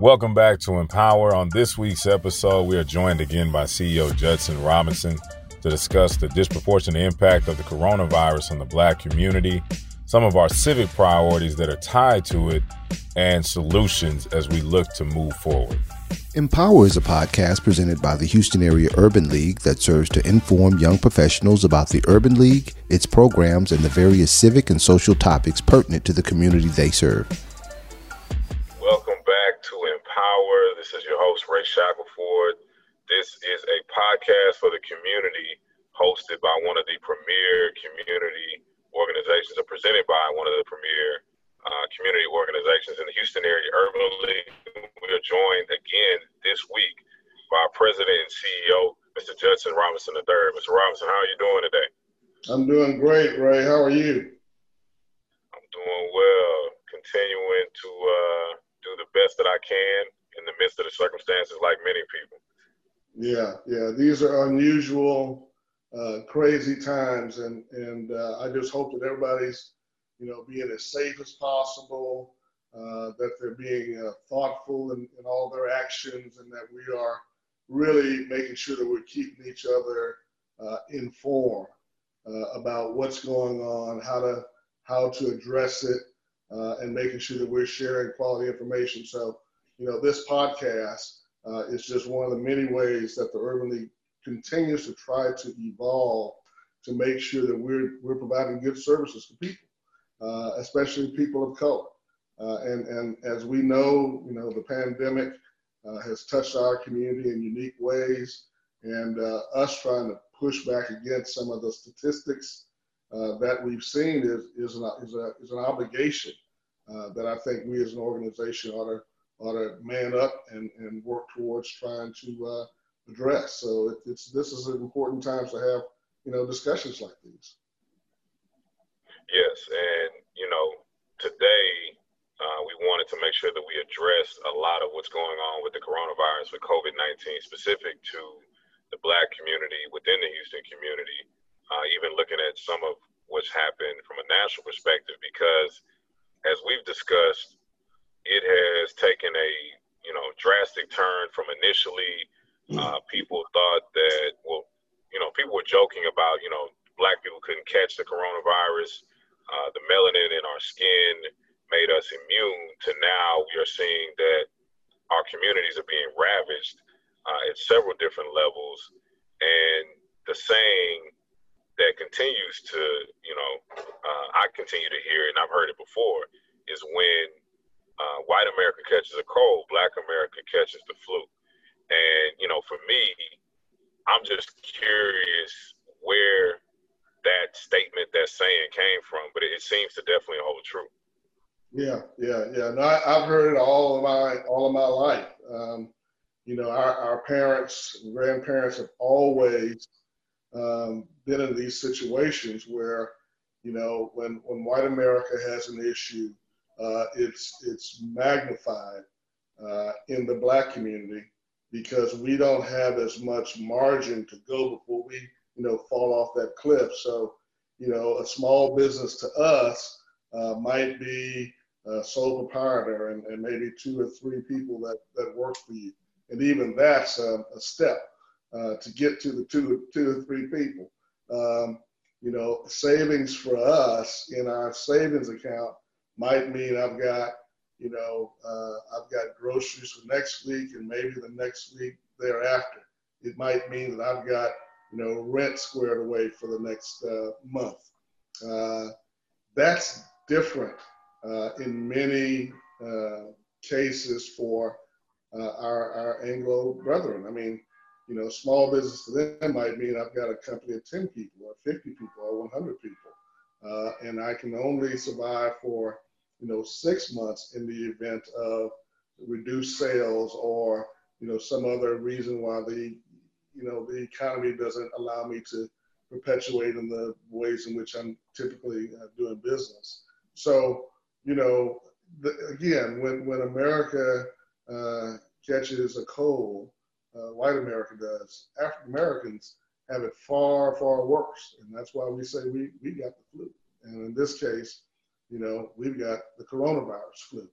Welcome back to Empower. On this week's episode, we are joined again by CEO Judson Robinson to discuss the disproportionate impact of the coronavirus on the black community, some of our civic priorities that are tied to it, and solutions as we look to move forward. Empower is a podcast presented by the Houston Area Urban League that serves to inform young professionals about the Urban League, its programs, and the various civic and social topics pertinent to the community they serve. This is your host, Ray Shackelford. This is a podcast for the community hosted by one of the premier community organizations or presented by one of the premier uh, community organizations in the Houston area, Urban League. We are joined again this week by our president and CEO, Mr. Judson Robinson III. Mr. Robinson, how are you doing today? I'm doing great, Ray. How are you? I'm doing well, continuing to uh, do the best that I can in the circumstances, like many people. Yeah, yeah. These are unusual, uh, crazy times, and and uh, I just hope that everybody's you know, being as safe as possible, uh, that they're being uh, thoughtful in, in, all their actions, and that we are really making sure that we're keeping each other uh, informed uh, about what's going on, how to how to address it, and making sure that we're sharing quality information. So, you know, this podcast uh, is just one of the many ways that the Urban League continues to try to evolve to make sure that we're we're providing good services to people uh, especially people of color. Uh, and, and as we know, you know, the pandemic uh, has touched our community in unique ways. And uh, us trying to push back against some of the statistics uh, that we've seen is, is, an, is, a, is an obligation that I think we as an organization ought to, ought to man up and, and work towards trying to address. So it, it's, this is an important time to have, you know, discussions like these. Yes, and you know, today uh, we wanted to make sure that we address a lot of what's going on with the coronavirus with COVID 19 specific to the Black community within the Houston community, uh, even looking at some of what's happened from a national perspective, because as we've discussed, it has taken a you know drastic turn from initially uh, people thought that well you know people were joking about you know black people couldn't catch the coronavirus uh, the melanin in our skin made us immune to now we are seeing that our communities are being ravaged uh, at several different levels. And the saying that continues to, you know, uh, I continue to hear it and I've heard it before is when uh, white America catches a cold, black America catches the flu. And, you know, for me, I'm just curious where that statement, that saying came from, but it, seems to definitely hold true. Yeah, yeah, yeah. No, I, have heard it all of my all of my life. Um, you know, our, our parents and grandparents have always um, been in these situations where, you know, when when white America has an issue, uh, it's it's magnified uh, in the black community because we don't have as much margin to go before we you know, fall off that cliff. So, you know, a small business to us uh, might be a sole proprietor and, and maybe two or three people that, that work for you. And even that's a, a step uh, to get to the two, two or three people. Um, you know, savings for us in our savings account might mean I've got, you know, uh, I've got groceries for next week and maybe the next week thereafter. It might mean that I've got you know, rent squared away for the next uh, month. Uh, that's different uh, in many uh, cases for uh, our, our Anglo brethren. I mean, you know, small business to them might mean I've got a company of 10 people or 50 people or 100 people. Uh, and I can only survive for, you know, six months in the event of reduced sales or, you know, some other reason why the you know, the economy doesn't allow me to perpetuate in the ways in which I'm typically uh, doing business. So, you know, the, again, when, when America uh, catches a cold, uh, white America does, African Americans have it far, far worse. And that's why we say we, we got the flu. And in this case, you know, we've got the coronavirus flu.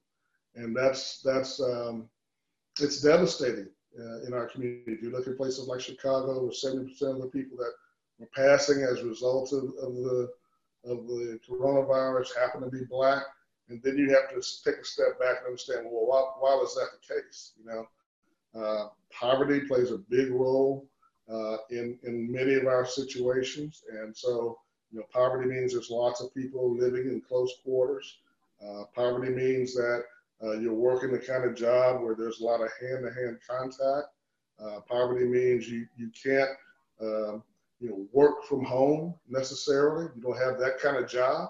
And that's, that's, um, it's devastating uh, in our community. If you look at places like Chicago, where 70% of the people that were passing as a result of, of the of the coronavirus happen to be black, and then you have to take a step back and understand, well, why, why was that the case? You know, uh, poverty plays a big role uh, in in many of our situations, and so you know, poverty means there's lots of people living in close quarters. Uh, poverty means that uh, you're working the kind of job where there's a lot of hand-to-hand contact. Uh, poverty means you you can't um, you know work from home necessarily. You don't have that kind of job.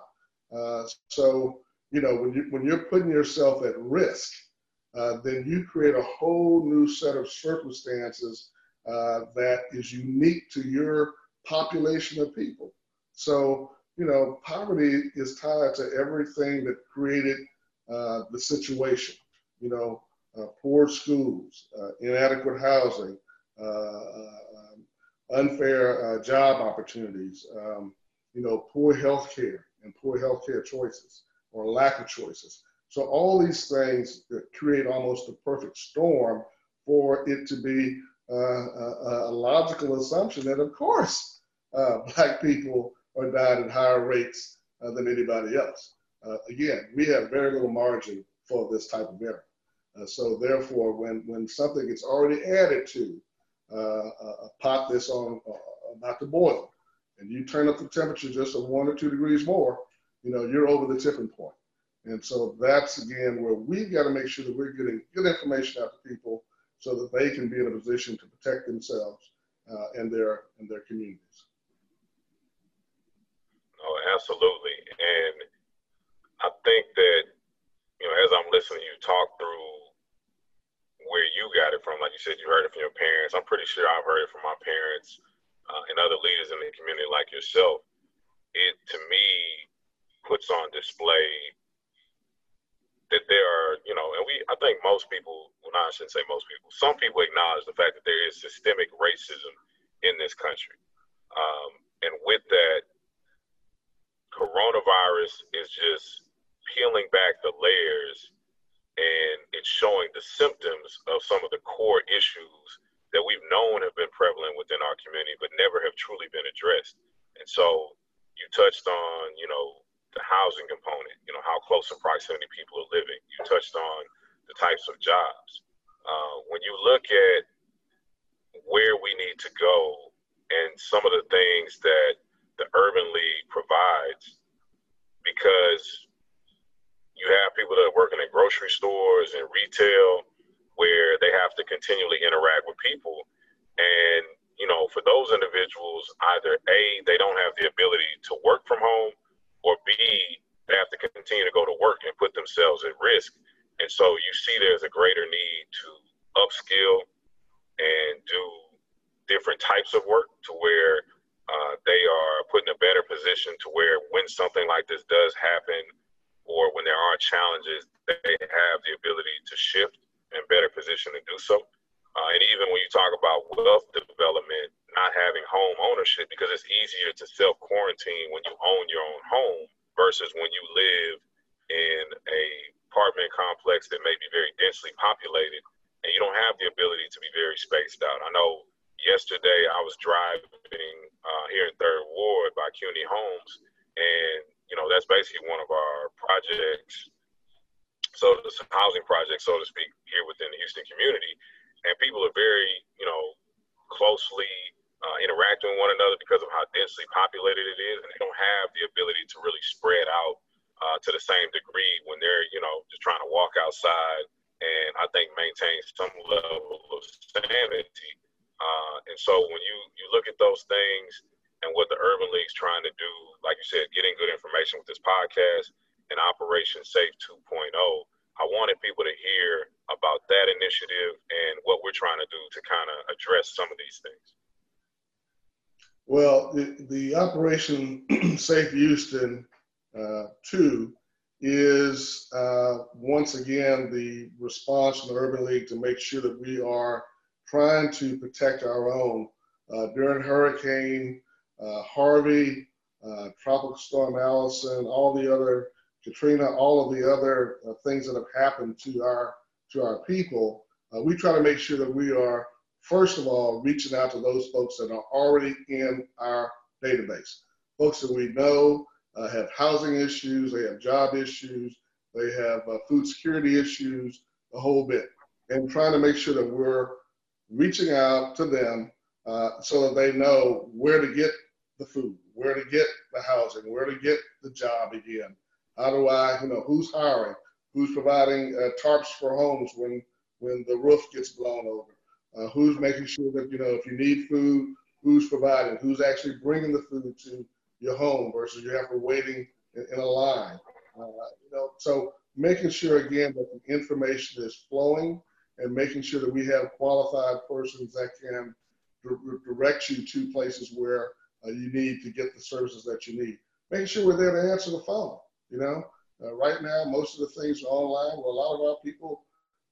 Uh, so you know when you when you're putting yourself at risk, uh, then you create a whole new set of circumstances uh, that is unique to your population of people. So you know poverty is tied to everything that created uh, the situation. You know, uh, poor schools, uh, inadequate housing, um, unfair job opportunities, um, you know, poor health care and poor health care choices or lack of choices. So all these things that create almost a perfect storm for it to be uh, a, a, logical assumption that, of course, uh, black people are died at higher rates uh, than anybody else uh, again, we have very little margin for this type of error. Uh, so therefore, when, when something gets already added to uh, a pot that's on uh, about to boil, and you turn up the temperature just a one or two degrees more, you know, you're over the tipping point. And so that's again where we've got to make sure that we're getting good information out to people so that they can be in a position to protect themselves uh, and their and their communities. Oh, absolutely. And I think that, you know, as I'm listening you talk through where you got it from, like you said, you heard it from your parents. I'm pretty sure I've heard it from my parents uh, and other leaders in the community like yourself. It, to me, puts on display that there are, you know, and we, I think most people, well, not, I shouldn't say most people, some people acknowledge the fact that there is systemic racism in this country. Um, and with that, coronavirus is just peeling back the layers and it's showing the symptoms of some of the core issues that we've known have been prevalent within our community but never have truly been addressed. And so you touched on, you know, the housing component, you know, how close in proximity people are living. You touched on the types of jobs. Uh, when you look at where we need to go and some of the things that the Urban League provides, because you have people that are working in grocery stores and retail where they have to continually interact with people. And, you know, for those individuals, either A, they don't have the ability to work from home, or B, they have to continue to go to work and put themselves at risk. And so you see there's a greater need to upskill and do different types of work to where uh, they are put in a better position to where when something like this does happen, or when there are challenges, they have the ability to shift and better position to do so. Uh, and even when you talk about wealth development, not having home ownership, because it's easier to self quarantine when you own your own home versus when you live in a apartment complex that may be very densely populated and you don't have the ability to be very spaced out. I know yesterday I was driving uh, here in Third Ward by Cuney Homes, and you know, that's basically one of our projects. So the housing project, so to speak, here within the Houston community, and people are very, you know, closely uh, interacting with one another because of how densely populated it is, and they don't have the ability to really spread out uh, to the same degree when they're, you know, just trying to walk outside and I think maintain some level of sanity. Uh, and so when you you look at those things and what the Urban League's trying to do, like you said, getting good information with this podcast and Operation Safe 2.0. I wanted people to hear about that initiative and what we're trying to do to kind of address some of these things. Well, the, the Operation Safe Houston uh, 2 is uh, once again the response from the Urban League to make sure that we are trying to protect our own. Uh, during Hurricane uh, Harvey, uh, Tropical Storm Allison, all the other Katrina, all of the other uh, things that have happened to our to our people. uh, we try to make sure that we are, first of all, reaching out to those folks that are already in our database. Folks that we know have housing issues, they have job issues, they have uh, food security issues, the whole bit. And trying to make sure that we're reaching out to them uh, so that they know where to get the food, where to get the housing, where to get the job again. How do I, you know, who's hiring, who's providing uh, tarps for homes when when the roof gets blown over, uh, who's making sure that you know if you need food, who's providing, who's actually bringing the food to your home versus you have to waiting in, in a line. Uh, you know, so making sure again that the information is flowing and making sure that we have qualified persons that can direct you to places where uh, you need to get the services that you need. Making sure we're there to answer the phone. You know, uh, right now most of the things are online. Well, a lot of our people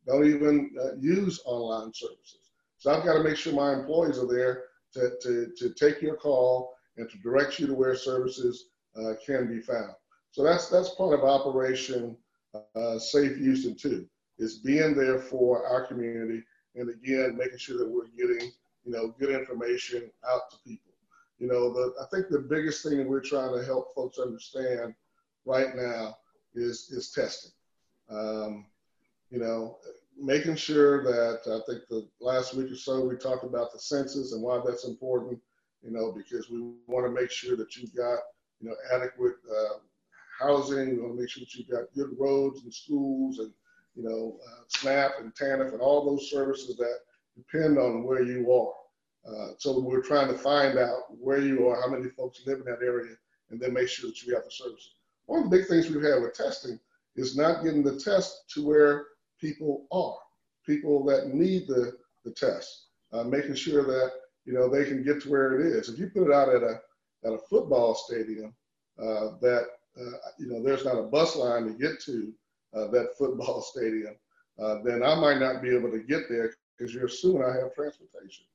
don't even uh, use online services. So I've got to make sure my employees are there to, to, to take your call and to direct you to where services uh, can be found. So that's that's part of Operation uh, Safe Houston too, is being there for our community and again making sure that we're getting you know good information out to people. You know, the, I think the biggest thing we're trying to help folks understand right now is is testing. Um, you know, making sure that I think the last week or so we talked about the census and why that's important. You know, because we want to make sure that you've got you know adequate uh, housing. We want to make sure that you've got good roads and schools and you know uh, SNAP and TANF and all those services that depend on where you are. Uh, so we're trying to find out where you are, how many folks live in that area, and then make sure that you have the services. One of the big things we've had with testing is not getting the test to where people are, people that need the, the test, uh, making sure that you know they can get to where it is. If you put it out at a at a football stadium, uh, that uh, you know there's not a bus line to get to uh, that football stadium, uh, then I might not be able to get there because you're assuming I have transportation.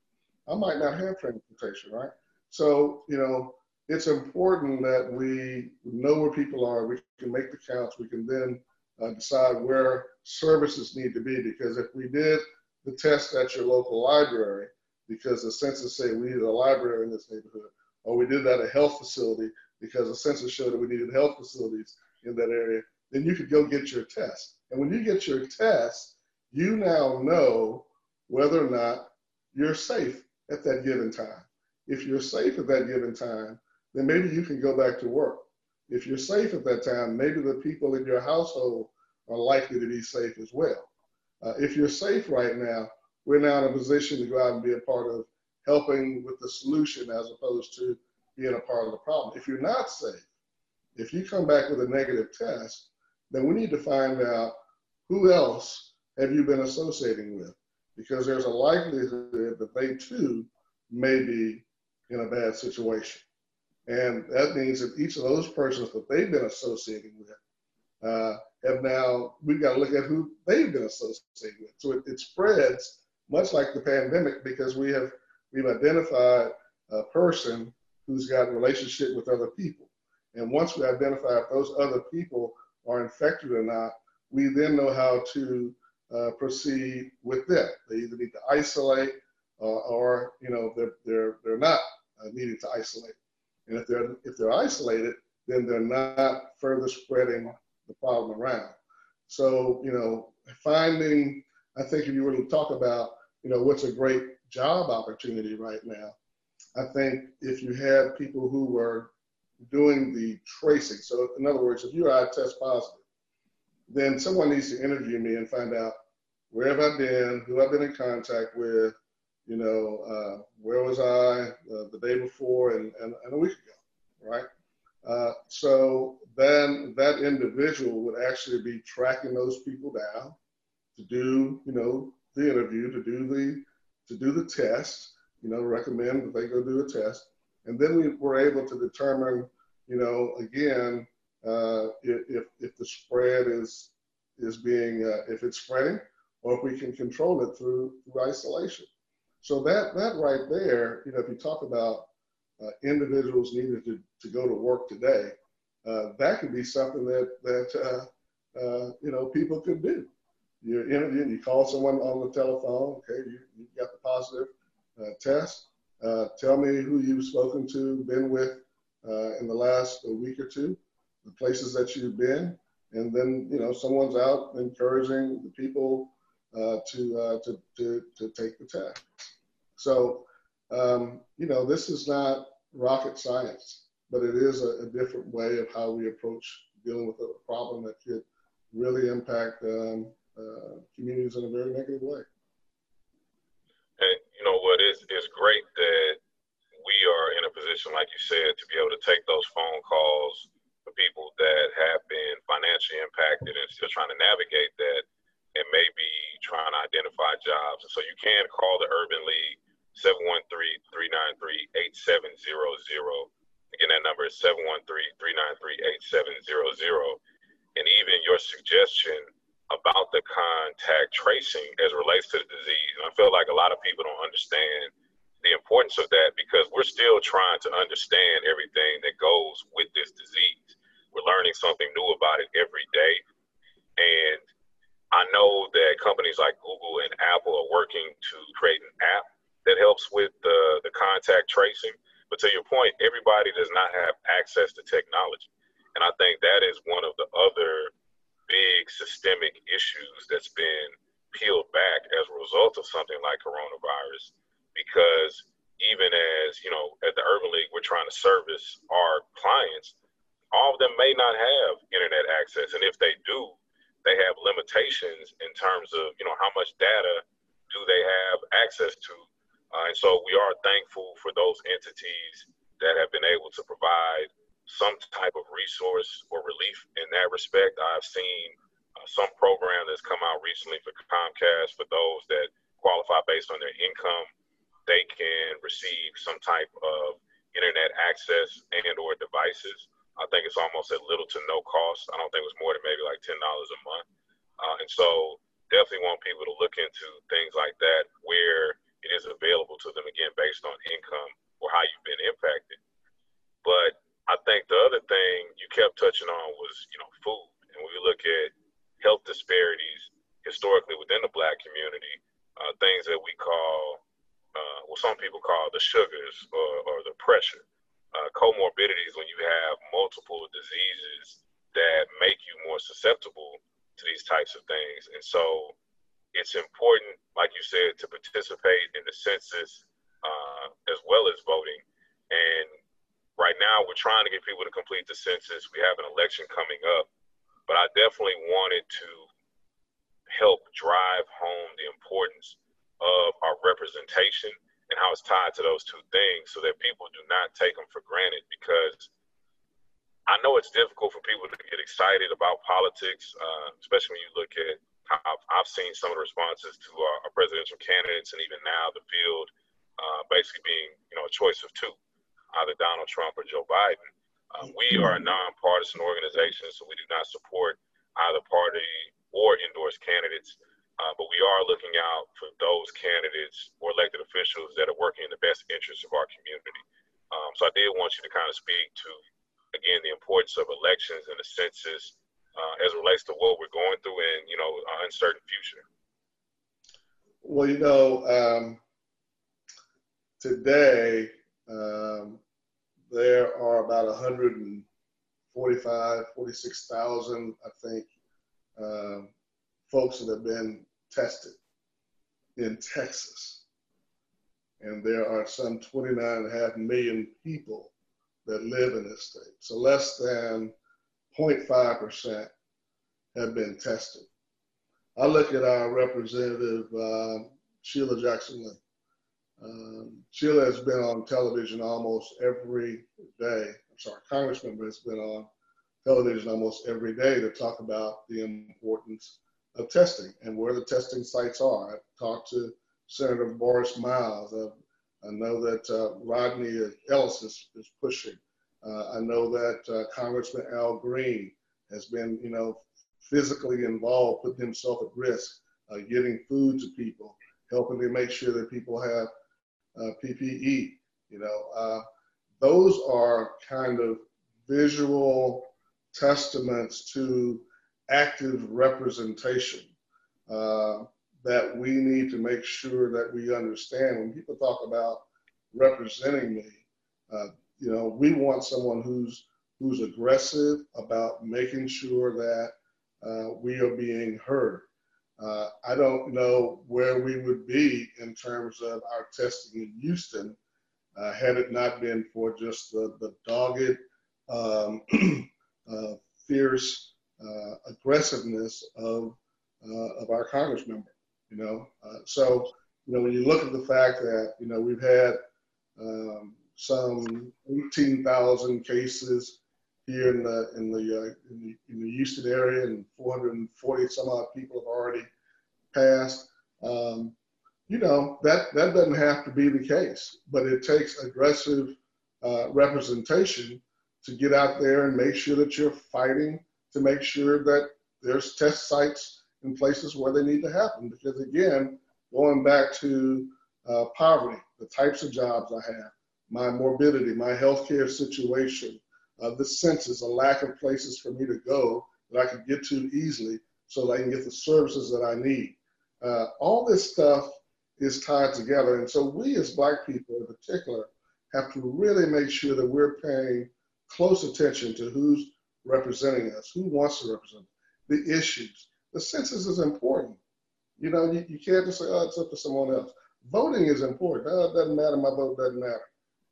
I might not have transportation, right? So you know it's important that we know where people are. We can make the counts. We can then uh, decide where services need to be because if we did the test at your local library because the census said we needed a library in this neighborhood, or we did that at a health facility because the census showed that we needed health facilities in that area, then you could go get your test. And when you get your test, you now know whether or not you're safe at that given time. If you're safe at that given time, then maybe you can go back to work. If you're safe at that time, maybe the people in your household are likely to be safe as well. Uh, if you're safe right now, we're now in a position to go out and be a part of helping with the solution as opposed to being a part of the problem. If you're not safe, if you come back with a negative test, then we need to find out who else have you been associating with because there's a likelihood that they too may be in a bad situation. And that means that each of those persons that they've been associating with uh, have now, we've got to look at who they've been associating with. So it, it spreads much like the pandemic because we have, we've identified a person who's got a relationship with other people. And once we identify those other people are infected or not, we then know how to uh, proceed with them. They either need to isolate uh, or, you know, they're, they're, they're not uh, needing to isolate. And if they're, if they're isolated, then they're not further spreading the problem around. So, you know, finding, I think if you were to talk about, you know, what's a great job opportunity right now, I think if you had people who were doing the tracing, so in other words, if you are test positive, then someone needs to interview me and find out where have I been, who I've been in contact with, you know, uh, where was I uh, the day before and, and, and, a week ago, right? Uh, so then that individual would actually be tracking those people down to do, you know, the interview, to do the to do the test, you know, recommend that they go do a test, and then we were able to determine, you know, again, uh, if if the spread is is being uh, if it's spreading, or if we can control it through through isolation. So that that right there, you know, if you talk about uh, individuals needing to, to go to work today, uh, that could be something that that uh, uh, you know people could do. you're interviewing, you call someone on the telephone, okay, you, you got the positive test. Uh, tell me who you've spoken to, been with uh, in the last week or two, the places that you've been, and then you know someone's out encouraging the people uh, to, uh, to, to to take the test. So um, you know this is not rocket science, but it is a, a, different way of how we approach dealing with a problem that could really impact um, uh, communities in a very negative way. You know what is is great that we are in a position, like you said, to be able to take those phone calls for people that have been financially impacted and still trying to navigate that and maybe trying to identify jobs. And so you can call the Urban League 713-393-8700. Again, that number is 713-393-8700. And even your suggestion about the contact tracing as relates to the disease. And I feel like a lot of people don't understand the importance of that because we're still trying to understand everything that goes with this disease. We're learning something new about it every day. And I know that companies like Google and Apple are working to create an app that helps with the, the contact tracing. But to your point, everybody does not have access to technology. And I think that is one of the other big systemic issues that's been peeled back as a result of something like coronavirus. Because even as, you know, at the Urban League, we're trying to service our clients, all of them may not have internet access. And if they do, they have limitations in terms of, you know, how much data do they have access to. Uh, and so we are thankful for those entities that have been able to provide some type of resource relief in that respect. I've seen uh, some program that's come out recently for Comcast for those that qualify based on their income. They can receive some type of internet access and or devices. I think it's almost at little to no cost. I don't think it was more than maybe like ten dollars a month. Uh, and so definitely want people to look into things like that where it is available to them again based on income or how you've been impacted. But I think the other thing you kept touching on was, you know, food. And when we look at health disparities historically within the black community, uh, things that we call, uh, well, some people call the sugars or, or the pressure, uh, comorbidities when you have multiple diseases that make you more susceptible to these types of things. And so it's important, like you said, to participate in the census uh, as well as voting. And right now we're trying to get people to complete the census. We have an election coming up, but I definitely wanted to help drive home the importance of our representation and how it's tied to those two things so that people do not take them for granted because I know it's difficult for people to get excited about politics, uh, especially when you look at how I've seen some of the responses to our, presidential candidates and even now the field uh, basically being, you know, a choice of two either Donald Trump or Joe Biden. Uh, we are a nonpartisan organization, so we do not support either party or endorse candidates. Uh, but we are looking out for those candidates or elected officials that are working in the best interest of our community. Um, so I did want you to kind of speak to, again, the importance of elections and the census uh, as it relates to what we're going through in, you know, an uncertain future. Well, you know, um, today um, there are about 145, 46,000, I think, um, folks that have been tested in Texas. And there are some 29.5 million people that live in this state. So less than 0.5% have been tested. I look at our representative, uh, Sheila Jackson Lee. Um, Sheila has been on television almost every day. I'm sorry, Congressman has been on television almost every day to talk about the importance of testing and where the testing sites are. I've talked to Senator Borris Miles. I, I know that uh, Rodney Ellis is, is pushing. Uh, I know that uh, Congressman Al Green has been, you know, physically involved, putting himself at risk, uh, getting food to people, helping to make sure that people have uh, PPE. You know, uh, those are kind of visual testaments to active representation uh, that we need to make sure that we understand when people talk about representing me. Uh, you know, we want someone who's who's aggressive about making sure that uh, we are being heard. Uh, I don't know where we would be in terms of our testing in Houston uh, had it not been for just the, the dogged, um, uh, fierce uh, aggressiveness of, uh, of our Congress member. You know, so you know when you look at the fact that you know we've had um, some 18,000 cases here in the in the, uh, in the in the Houston area, and 440 some odd people have already passed. Um, you know that that doesn't have to be the case, but it takes aggressive uh, representation to get out there and make sure that you're fighting to make sure that there's test sites in places where they need to happen. Because again, going back to uh, poverty, the types of jobs I have, my morbidity, my healthcare situation, uh, the census, a lack of places for me to go that I can get to easily so that I can get the services that I need. Uh, all this stuff is tied together. And so we as Black people in particular have to really make sure that we're paying close attention to who's representing us, who wants to represent the issues. The census is important. You know, you, you can't just say, oh, it's up to someone else. Voting is important. Oh, it doesn't matter, my vote doesn't matter.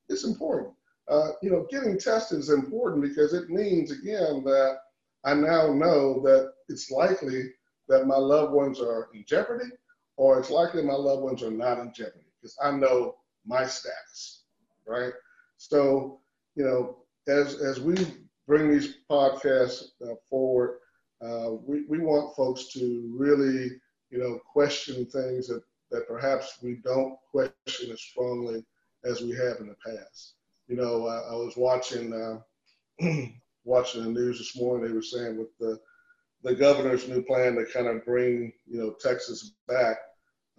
It's important. Uh, you know, getting tested is important because it means, again, that I now know that it's likely that my loved ones are in jeopardy or it's likely my loved ones are not in jeopardy because I know my status, right? So, you know, as, as we bring these podcasts uh, forward, uh, we, we want folks to really, you know, question things that, that perhaps we don't question as strongly as we have in the past. You know, I, I was watching uh, watching the news this morning. They were saying with the the governor's new plan to kind of bring you know Texas back,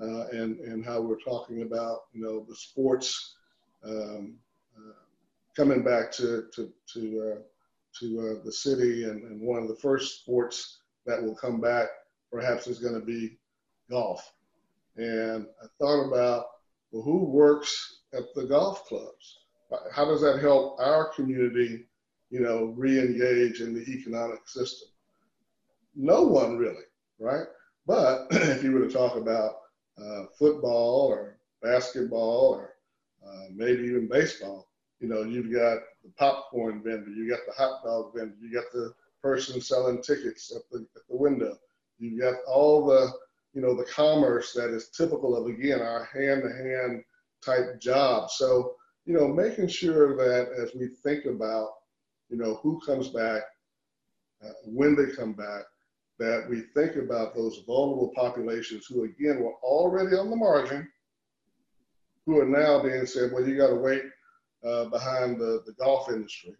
uh, and and how we're talking about you know the sports um, uh, coming back to to to uh, to uh, the city, and, and one of the first sports that will come back perhaps is going to be golf. And I thought about well, who works at the golf clubs? How does that help our community, you know, re-engage in the economic system? No one really, right? But if you were to talk about uh, football or basketball or uh, maybe even baseball, you know, you've got the popcorn vendor, you got the hot dog vendor, you got the person selling tickets at the, at the window, you got all the, you know, the commerce that is typical of, again, our hand-to-hand type job. So, you know, making sure that as we think about, you know, who comes back, uh, when they come back, that we think about those vulnerable populations who, again, were already on the margin, who are now being said, well, you got to wait uh, behind the, the golf industry.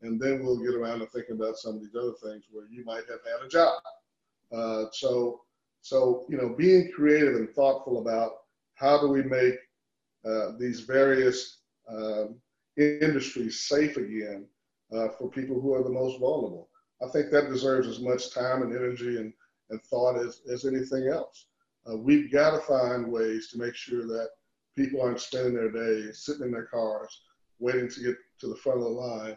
And then we'll get around to thinking about some of these other things where you might have had a job. Uh, so, so, you know, being creative and thoughtful about how do we make uh, these various um, industries safe again uh, for people who are the most vulnerable. I think that deserves as much time and energy and, and thought as, as anything else. Uh, we've got to find ways to make sure that people aren't spending their days sitting in their cars waiting to get to the front of the line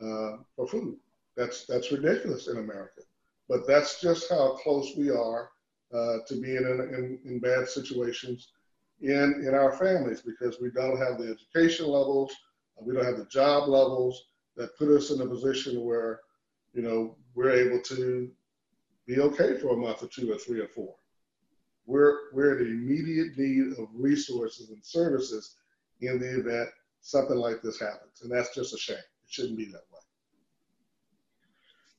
uh, for food. That's, that's ridiculous in America. But that's just how close we are uh, to being in, in, in bad situations in, in our families because we don't have the education levels, uh, we don't have the job levels that put us in a position where, you know, we're able to be okay for a month or two or three or four. We're, we're in immediate need of resources and services in the event something like this happens. And that's just a shame. It shouldn't be that way.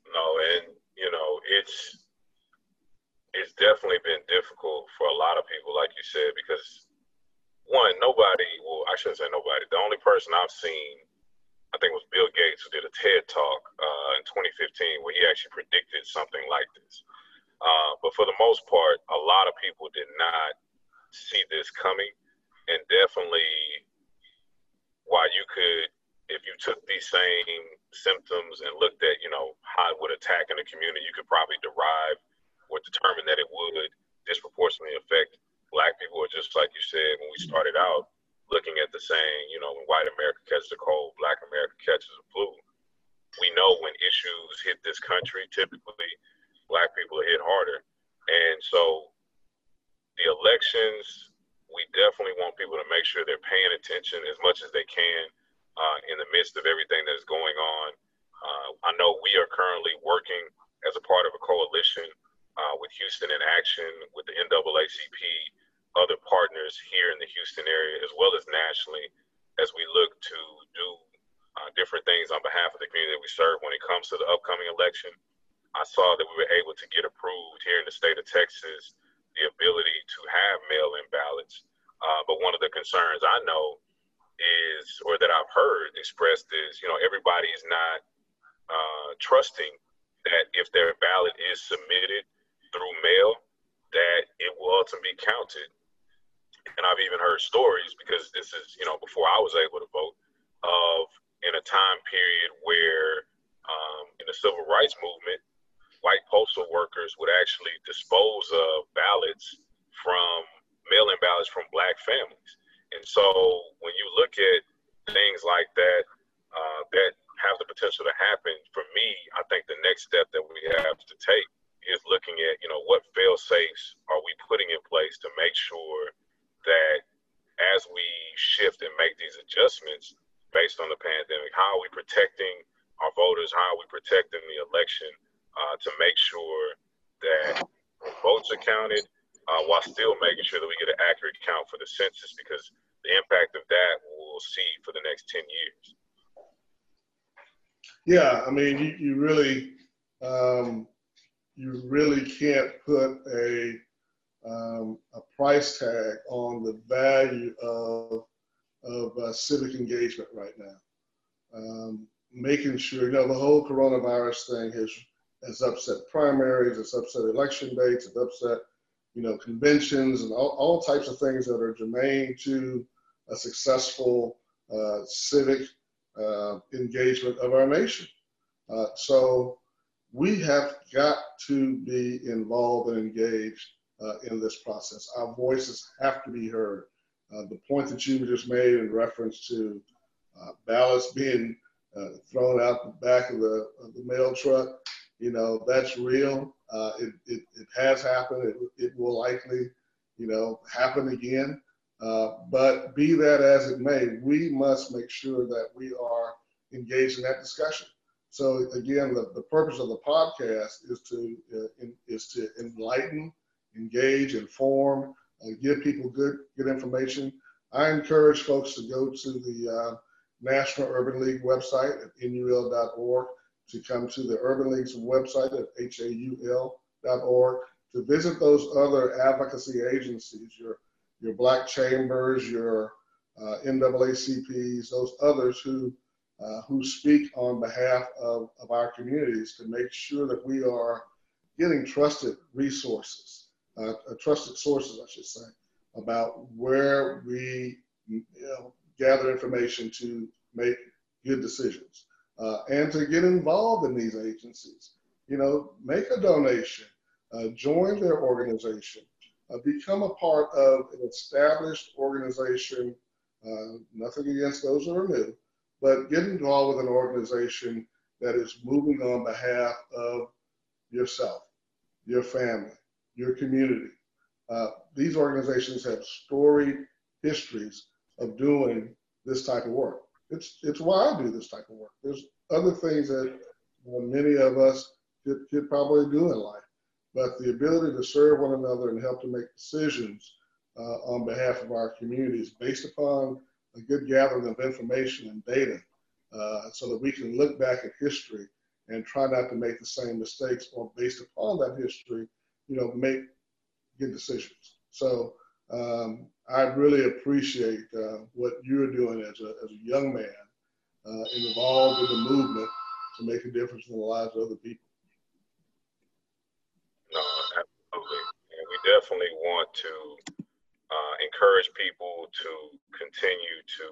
No, and you know, it's it's definitely been difficult for a lot of people, like you said, because one, nobody, well, I shouldn't say nobody. The only person I've seen, I think, was Bill Gates, who did a TED talk uh, in 2015 where he actually predicted something like this. Uh, but for the most part, a lot of people did not see this coming. And definitely, why you could, if you took these same symptoms and looked at, you know, how it would attack in the community, you could probably derive or determine that it would black people are just like you said when we started out looking at the saying, you know, when white America catches a cold, black America catches a flu. We know when issues hit this country, typically black people are hit harder. And so the elections, we definitely want people to make sure they're paying attention as much as they can uh, in the midst of everything that is going on. Uh, I know we are currently working as a part of a coalition uh, with Houston in Action, with the NAACP, other partners here in the Houston area, as well as nationally, as we look to do uh, different things on behalf of the community that we serve when it comes to the upcoming election. I saw that we were able to get approved here in the state of Texas the ability to have mail-in ballots. Uh, but one of the concerns I know is, or that I've heard expressed is, you know, everybody is not uh, trusting that if their ballot is submitted through mail, that it will ultimately be counted. And I've even heard stories because this is, you know, before I was able to vote, of in a time period where um, in the civil rights movement, white postal workers would actually dispose of ballots from mail-in ballots from black families. And so when you look at things like that, uh, that have the potential to happen, for me, I think the next step that we have to take is looking at, you know, what fail safes are we putting in place to make sure that as we shift and make these adjustments based on the pandemic, how are we protecting our voters? How are we protecting the election? uh, to make sure that votes are counted uh, while still making sure that we get an accurate count for the census because the impact of that we'll see for the next 10 years. Yeah, I mean, you, you really, um, you really can't put a, um, a price tag on the value of, of uh, civic engagement right now. Um, making sure, you know, the whole coronavirus thing has has upset primaries, it's upset election dates, it's upset, you know, conventions and all, all types of things that are germane to a successful uh, civic uh, engagement of our nation. Uh, so we have got to be involved and engaged uh, in this process. Our voices have to be heard. Uh, the point that you just made in reference to uh, ballots being thrown out the back of the, of the mail truck, you know, that's real. Uh, it, it, it, has happened. It, it will likely, you know, happen again. Uh, but be that as it may, we must make sure that we are engaged in that discussion. So again, the, the purpose of the podcast is to uh, in, is to enlighten, engage, inform, uh, give people good good information. I encourage folks to go to the uh, National Urban League website at NUL.org to come to the Urban League's website at haul.org to visit those other advocacy agencies, your, your black chambers, your uh, NAACPs, those others who, uh, who speak on behalf of, of our communities to make sure that we are getting trusted resources, uh, trusted sources, I should say, about where we you know, gather information to make good decisions uh, and to get involved in these agencies. You know, make a donation, uh, join their organization, uh, become a part of an established organization. Uh, nothing against those that are new, but get involved with an organization that is moving on behalf of yourself, your family, your community. Uh, these organizations have storied histories of doing this type of work. It's it's why I do this type of work. There's other things that many of us could, could probably do in life, but the ability to serve one another and help to make decisions uh, on behalf of our communities based upon a good gathering of information and data, uh, so that we can look back at history and try not to make the same mistakes, or based upon that history, you know, make good decisions. So um, I really appreciate uh, what you're doing as a, as a young man uh, involved in the movement to make a difference in the lives of other people. No, absolutely. And we definitely want to uh, encourage people to continue to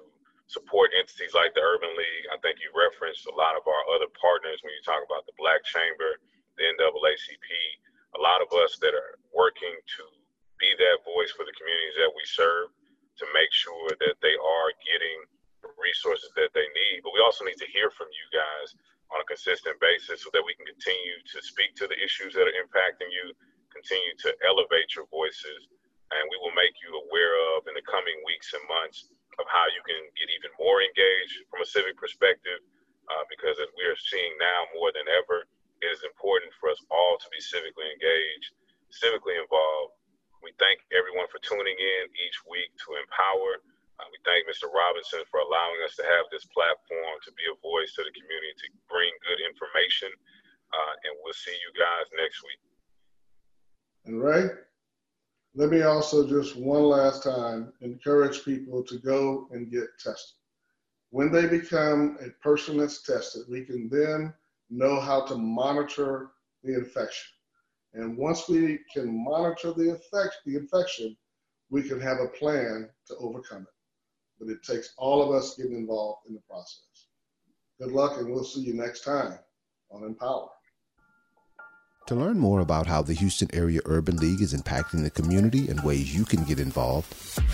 support entities like the Urban League. I think you referenced a lot of our other partners when you talk about the Black Chamber, the NAACP, lot of us that are working to be that voice for the communities that we serve to make sure that they are getting the resources that they need. But we also need to hear from you guys on a consistent basis so that we can continue to speak to the issues that are impacting you, continue to elevate your voices and we will make you aware of in the coming weeks and months of how you can get even more engaged from a civic perspective. Uh, because as we are seeing now more than ever, it is important for us all to be civically engaged, civically involved. We thank everyone for tuning in each week to empower. Uh, we thank Mr. Robinson for allowing us to have this platform to be a voice to the community to bring good information. Uh, and we'll see you guys next week. And Ray, let me also just one last time encourage people to go and get tested. When they become a person that's tested, we can then know how to monitor the infection. And once we can monitor the, effect, the infection, we can have a plan to overcome it. But it takes all of us getting involved in the process. Good luck, and we'll see you next time on Empower. To learn more about how the Houston Area Urban League is impacting the community and ways you can get involved,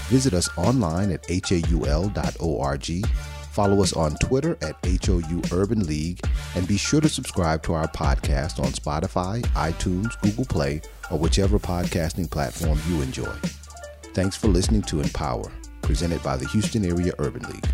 visit us online at haul.org, follow us on Twitter at HOU Urban League, and be sure to subscribe to our podcast on Spotify, iTunes, Google Play, or whichever podcasting platform you enjoy. Thanks for listening to Empower, presented by the Houston Area Urban League.